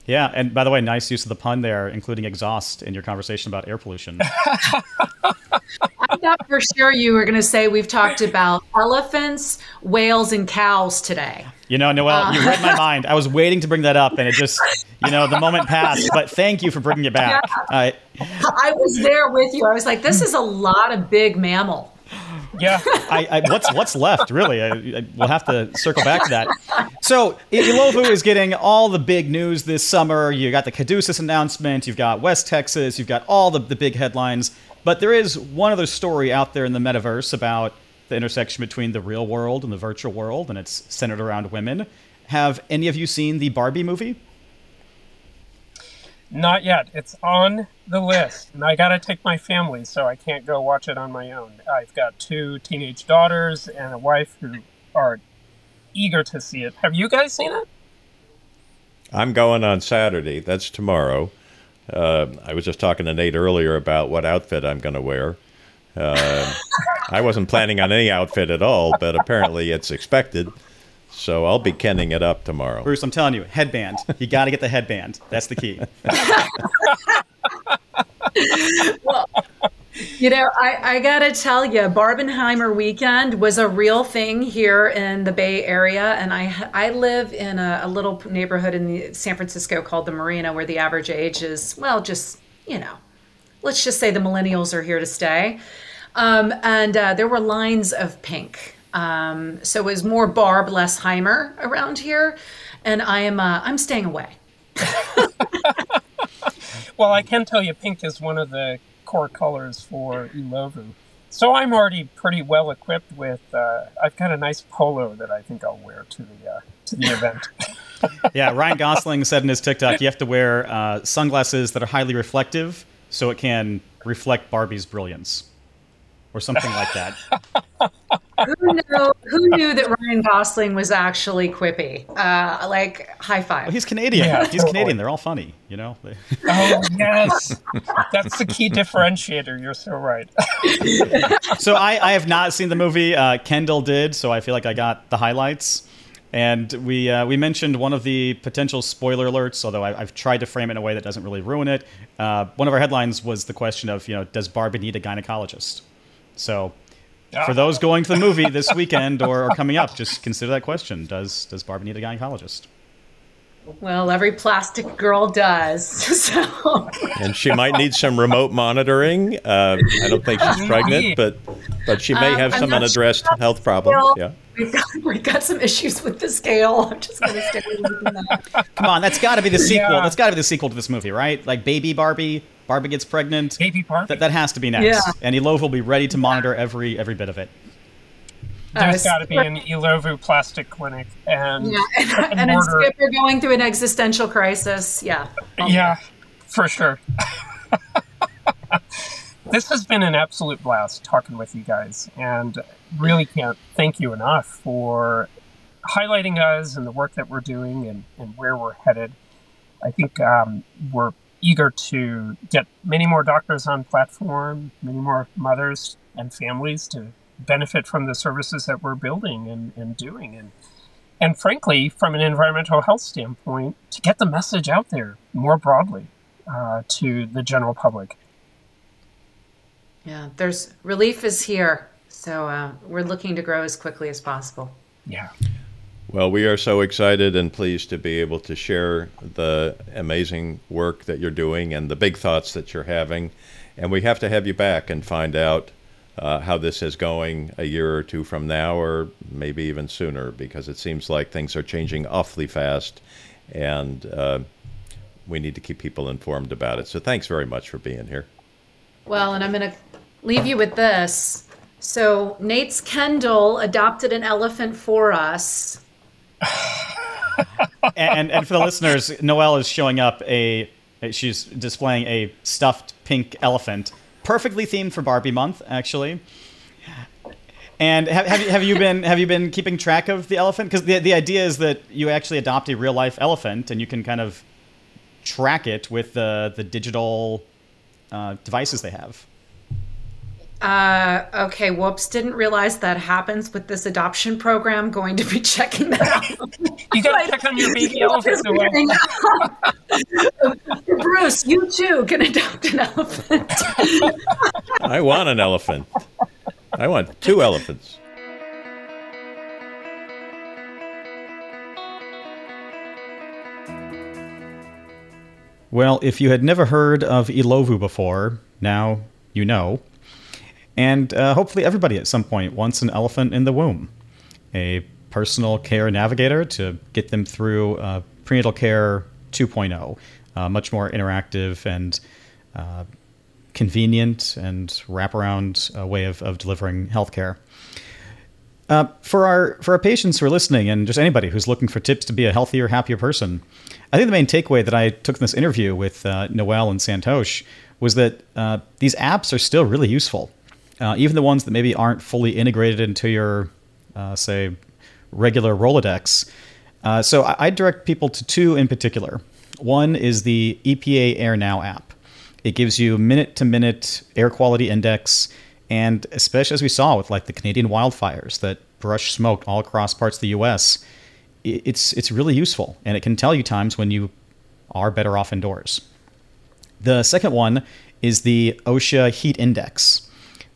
yeah, and by the way, nice use of the pun there, including exhaust in your conversation about air pollution. I thought for sure you were going to say we've talked about elephants, whales, and cows today. You know, Noel, uh. you read my mind. I was waiting to bring that up, and it just You know, the moment passed, but thank you for bringing it back. Yeah. I, I was there with you. I was like, this is a lot of big mammal. Yeah. I, I, what's what's left really? I, we'll have to circle back to that. So e-Lovu is getting all the big news this summer. You got the Caduceus announcement. You've got West Texas. You've got all the, the big headlines. But there is one other story out there in the metaverse about the intersection between the real world and the virtual world, and it's centered around women. Have any of you seen the Barbie movie? Not yet. It's on the list. And I got to take my family, so I can't go watch it on my own. I've got two teenage daughters and a wife who are eager to see it. Have you guys seen it? I'm going on Saturday. That's tomorrow. Uh, I was just talking to Nate earlier about what outfit I'm going to wear. Uh, I wasn't planning on any outfit at all, but apparently it's expected. So I'll be kenning it up tomorrow. Bruce, I'm telling you, headband. You got to get the headband. That's the key. well, you know, I, I got to tell you, Barbenheimer weekend was a real thing here in the Bay Area. And I, I live in a, a little neighborhood in the, San Francisco called the Marina, where the average age is, well, just, you know, let's just say the millennials are here to stay. Um, and uh, there were lines of pink um, so it was more Barb, less Heimer around here, and I am uh, I'm staying away. well, I can tell you, pink is one of the core colors for e-Lovu. So I'm already pretty well equipped with. Uh, I've got a nice polo that I think I'll wear to the uh, to the event. yeah, Ryan Gosling said in his TikTok, you have to wear uh, sunglasses that are highly reflective, so it can reflect Barbie's brilliance, or something like that. who knew? Who knew that Ryan Gosling was actually quippy? Uh, like high five. Well, he's Canadian. Yeah, he's Canadian. They're all funny, you know. oh yes, that's the key differentiator. You're so right. so I, I have not seen the movie. Uh, Kendall did, so I feel like I got the highlights. And we uh, we mentioned one of the potential spoiler alerts, although I, have tried to frame it in a way that doesn't really ruin it. Uh, one of our headlines was the question of, you know, does Barbie need a gynecologist? So for those going to the movie this weekend or, or, coming up, just consider that question: Does does Barbie need a gynecologist? Well, every plastic girl does. So. And she might need some remote monitoring. Uh, I don't think she's pregnant, but but she may um, have some unaddressed sure health problems. Yeah. We've got, we've got some issues with the scale. I'm just going to stay away from that. Come on, that's got to be the sequel. Yeah. That's got to be the sequel to this movie, right? Like Baby Barbie, Barbie gets pregnant. Baby Barbie. That, that has to be next. Yeah. And e-Lovu will be ready to monitor every every bit of it. There's uh, got to be an e-Lovu plastic clinic and yeah, and, and, and Skipper going through an existential crisis. Yeah. Yeah, for sure. this has been an absolute blast talking with you guys, and really can't thank you enough for highlighting us and the work that we're doing and, and where we're headed. I think um, we're eager to get many more doctors on platform, many more mothers and families to benefit from the services that we're building and, and doing. And, and frankly, from an environmental health standpoint, to get the message out there more broadly uh, to the general public. Yeah, there's relief is here. So uh, we're looking to grow as quickly as possible. Yeah. Well, we are so excited and pleased to be able to share the amazing work that you're doing and the big thoughts that you're having. And we have to have you back and find out uh, how this is going a year or two from now, or maybe even sooner, because it seems like things are changing awfully fast. And uh, we need to keep people informed about it. So thanks very much for being here. Well, and I'm going to leave you with this. So Nate's Kendall adopted an elephant for us and and for the listeners, Noel is showing up a she's displaying a stuffed pink elephant, perfectly themed for Barbie month, actually. And have, have, you, have you been have you been keeping track of the elephant? Because the the idea is that you actually adopt a real life elephant, and you can kind of track it with the the digital uh, devices they have. Uh, okay, whoops, didn't realize that happens with this adoption program. Going to be checking that out. you gotta check on your baby elephant. Bruce, you too can adopt an elephant. I want an elephant. I want two elephants. Well, if you had never heard of e-Lovu before, now you know. And uh, hopefully, everybody at some point wants an elephant in the womb, a personal care navigator to get them through uh, prenatal care 2.0, uh, much more interactive and uh, convenient and wraparound uh, way of, of delivering healthcare. Uh, for our for our patients who are listening, and just anybody who's looking for tips to be a healthier, happier person, I think the main takeaway that I took from this interview with uh, Noel and Santosh was that uh, these apps are still really useful, uh, even the ones that maybe aren't fully integrated into your, uh, say, regular Rolodex. Uh, so I, I direct people to two in particular. One is the EPA Air Now app. It gives you minute to minute air quality index and especially as we saw with like the Canadian wildfires that brush smoke all across parts of the U.S., it's it's really useful, and it can tell you times when you are better off indoors. The second one is the OSHA Heat Index.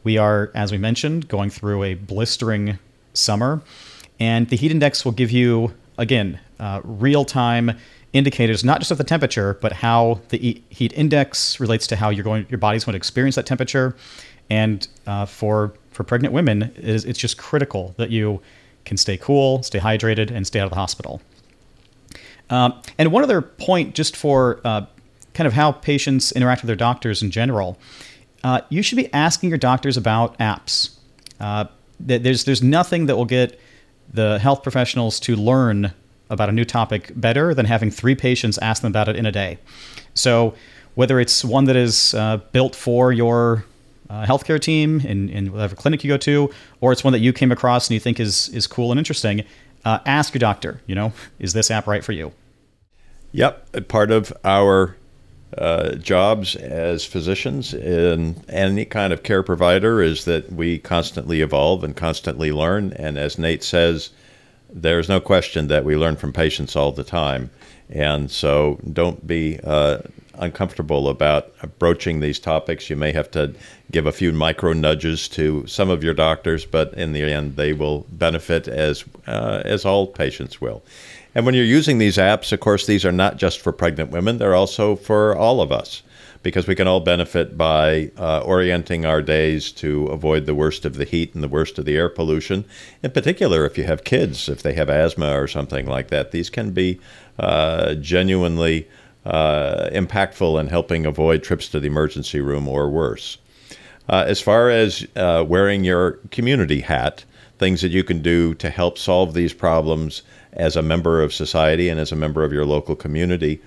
We are, as we mentioned, going through a blistering summer, and the heat index will give you again uh, real time indicators not just of the temperature, but how the heat index relates to how you're going, your body's going to experience that temperature, and uh, for for pregnant women, it is, it's just critical that you can stay cool, stay hydrated, and stay out of the hospital. Um, and one other point, just for uh, kind of how patients interact with their doctors in general, uh, you should be asking your doctors about apps. Uh, there's there's nothing that will get the health professionals to learn about a new topic better than having three patients ask them about it in a day. So whether it's one that is uh, built for your uh, healthcare team in, in whatever clinic you go to, or it's one that you came across and you think is is cool and interesting, uh, ask your doctor. You know, is this app right for you? Yep, part of our uh, jobs as physicians in any kind of care provider is that we constantly evolve and constantly learn. And as Nate says, there's no question that we learn from patients all the time. And so don't be uh, uncomfortable about broaching these topics. You may have to give a few micro nudges to some of your doctors, but in the end, they will benefit as uh, as all patients will. And when you're using these apps, of course, these are not just for pregnant women; they're also for all of us, because we can all benefit by uh, orienting our days to avoid the worst of the heat and the worst of the air pollution. In particular, if you have kids, if they have asthma or something like that, these can be uh, genuinely uh, impactful in helping avoid trips to the emergency room or worse. Uh, as far as uh, wearing your community hat, things that you can do to help solve these problems as a member of society and as a member of your local community.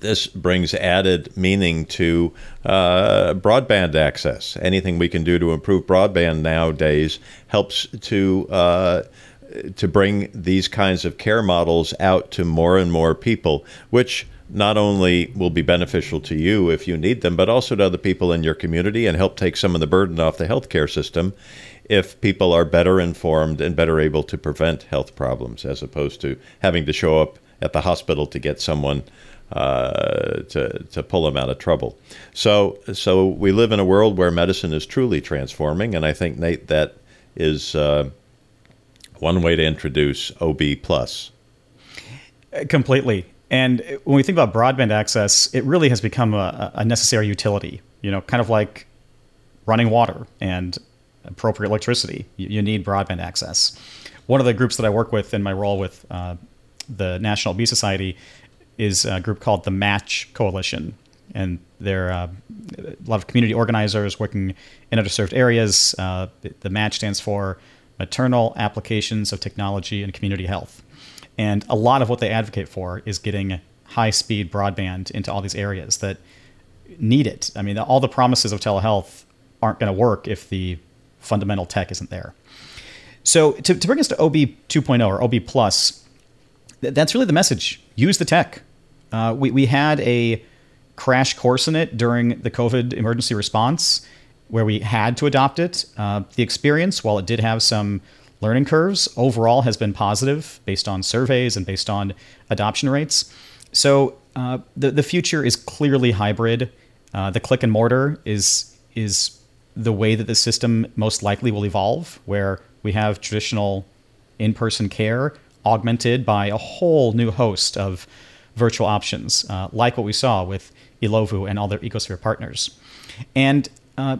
This brings added meaning to uh, broadband access. Anything we can do to improve broadband nowadays helps to uh, to bring these kinds of care models out to more and more people, which not only will be beneficial to you if you need them, but also to other people in your community and help take some of the burden off the healthcare system if people are better informed and better able to prevent health problems as opposed to having to show up at the hospital to get someone uh, to, to pull them out of trouble. So, so we live in a world where medicine is truly transforming, and I think, Nate, that is uh, one way to introduce OB plus. Completely. And when we think about broadband access, it really has become a, a necessary utility. You know, kind of like running water and appropriate electricity. You, you, need broadband access. One of the groups that I work with in my role with uh, the National Bee Society is a group called the Match Coalition, and they're uh, a lot of community organizers working in underserved areas. Uh, the Match stands for Maternal Applications of Technology and Community Health. And a lot of what they advocate for is getting high speed broadband into all these areas that need it. I mean, all the promises of telehealth aren't going to work if the fundamental tech isn't there. So to, to bring us to OB 2.0 or OB plus, th- that's really the message. Use the tech. Uh, we, we had a crash course in it during the COVID emergency response where we had to adopt it. Uh, the experience, while it did have some learning curves, overall has been positive based on surveys and based on adoption rates. So uh, the the future is clearly hybrid. Uh, the click and mortar is is the way that the system most likely will evolve, where we have traditional in person care augmented by a whole new host of virtual options, uh, like what we saw with e-Lovu and all their ecosphere partners. And uh,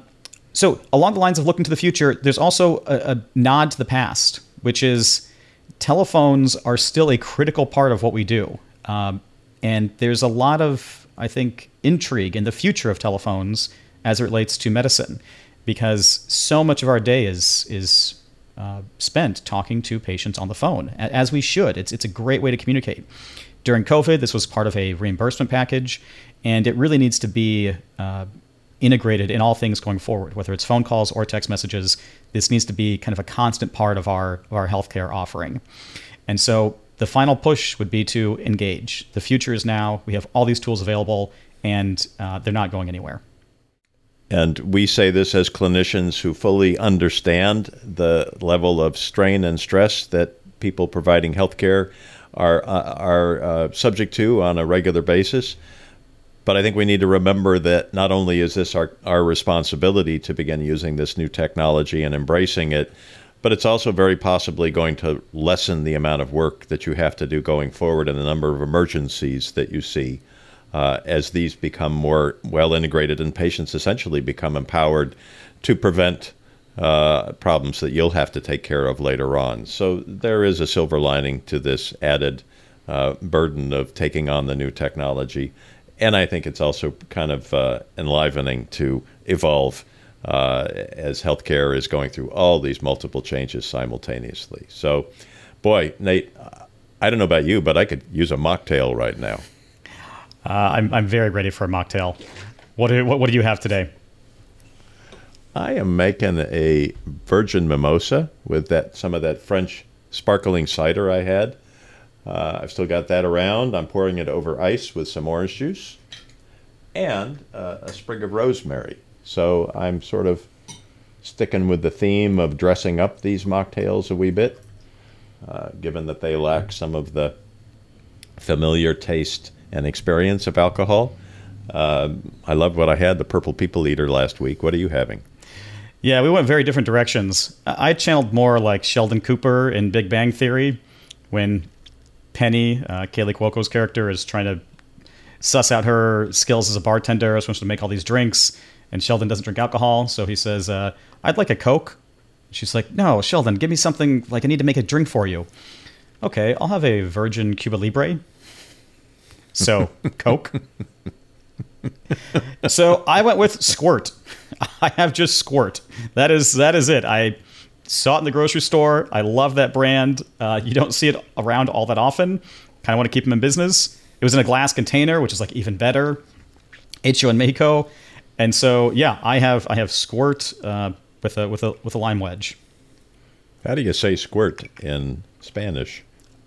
so, along the lines of looking to the future, there's also a, a nod to the past, which is telephones are still a critical part of what we do. Um, and there's a lot of, I think, intrigue in the future of telephones as it relates to medicine, because so much of our day is is uh, spent talking to patients on the phone, as we should. It's it's a great way to communicate. During COVID, this was part of a reimbursement package, and it really needs to be uh, integrated in all things going forward, whether it's phone calls or text messages. This needs to be kind of a constant part of our of our healthcare offering. And so the final push would be to engage. The future is now. We have all these tools available, and uh, they're not going anywhere. And we say this as clinicians who fully understand the level of strain and stress that people providing healthcare are uh, are uh, subject to on a regular basis. But I think we need to remember that not only is this our, our responsibility to begin using this new technology and embracing it, but it's also very possibly going to lessen the amount of work that you have to do going forward and the number of emergencies that you see uh, as these become more well integrated and patients essentially become empowered to prevent uh, problems that you'll have to take care of later on. So there is a silver lining to this added uh, burden of taking on the new technology. And I think it's also kind of uh, enlivening to evolve uh, as healthcare is going through all these multiple changes simultaneously. So, boy, Nate, I don't know about you, but I could use a mocktail right now. Uh, I'm, I'm very ready for a mocktail. What do, what, what do you have today? I am making a virgin mimosa with that some of that French sparkling cider I had. Uh, I've still got that around. I'm pouring it over ice with some orange juice and uh, a sprig of rosemary. So I'm sort of sticking with the theme of dressing up these mocktails a wee bit, uh, given that they lack some of the familiar taste and experience of alcohol. Uh, I loved what I had, the Purple People Eater last week. What are you having? Yeah, we went very different directions. I channeled more like Sheldon Cooper in Big Bang Theory when Penny, uh, Kaley Cuoco's character, is trying to suss out her skills as a bartender, so to make all these drinks, and Sheldon doesn't drink alcohol, so he says, uh, "I'd like a Coke." She's like, "No, Sheldon, give me something like I need to make a drink for you." Okay, I'll have a Virgin Cuba Libre. So Coke. so I went with Squirt. I have just Squirt. That is that is it. I saw it in the grocery store. I love that brand. Uh, you don't see it around all that often. Kind of want to keep them in business. It was in a glass container, which is like even better. Hyo and Mako, and so yeah, I have I have Squirt uh, with a with a with a lime wedge. How do you say squirt in Spanish?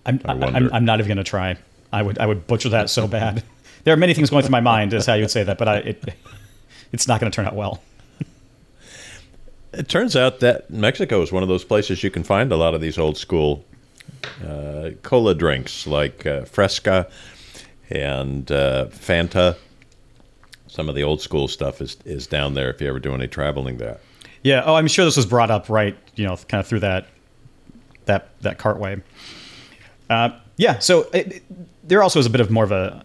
I'm I'm, I'm not even gonna try. I would I would butcher that so bad. There are many things going through my mind as how you would say that, but I, it it's not going to turn out well. It turns out that Mexico is one of those places you can find a lot of these old school uh, cola drinks like uh, Fresca and uh, Fanta. Some of the old school stuff is is down there if you ever do any traveling there. Yeah. Oh, I'm sure this was brought up right. You know, kind of through that that that cartway. Uh, yeah. So it, there also is a bit of more of a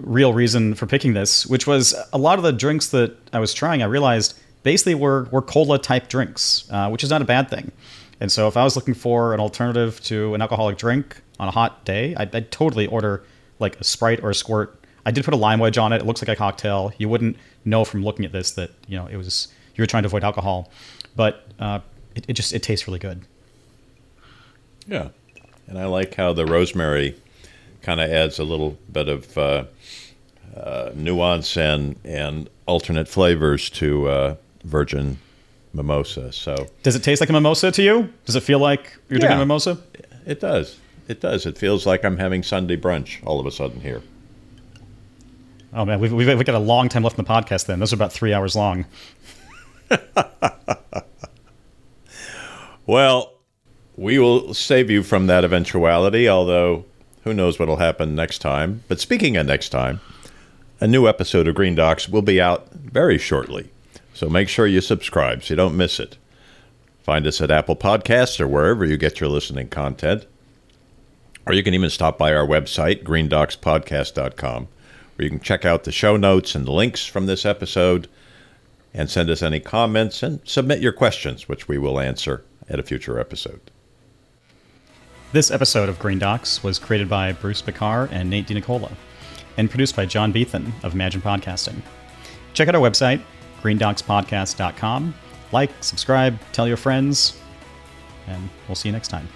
real reason for picking this, which was a lot of the drinks that I was trying. I realized basically were were cola type drinks, uh, which is not a bad thing. And so if I was looking for an alternative to an alcoholic drink on a hot day, I'd, I'd totally order like a Sprite or a Squirt. I did put a lime wedge on it. It looks like a cocktail. You wouldn't know from looking at this that you know it was you were trying to avoid alcohol, but uh, it, it just it tastes really good. Yeah, and I like how the rosemary kind of adds a little bit of uh, uh, nuance and and alternate flavors to uh, virgin mimosa. So, does it taste like a mimosa to you? Does it feel like you're yeah, drinking a mimosa? It does. It does. It feels like I'm having Sunday brunch all of a sudden here. Oh man, we've, we've, we've got a long time left in the podcast. Then those are about three hours long. well, we will save you from that eventuality. Although, who knows what'll happen next time? But speaking of next time, a new episode of Green Docs will be out very shortly. So make sure you subscribe so you don't miss it. Find us at Apple Podcasts or wherever you get your listening content. Or you can even stop by our website, greendocspodcast.com, where you can check out the show notes and the links from this episode and send us any comments and submit your questions, which we will answer at a future episode. This episode of Green Docs was created by Bruce Bekkar and Nate DeNicola and produced by John Beethan of Imagine Podcasting. Check out our website, greendocspodcast.com. Like, subscribe, tell your friends, and we'll see you next time.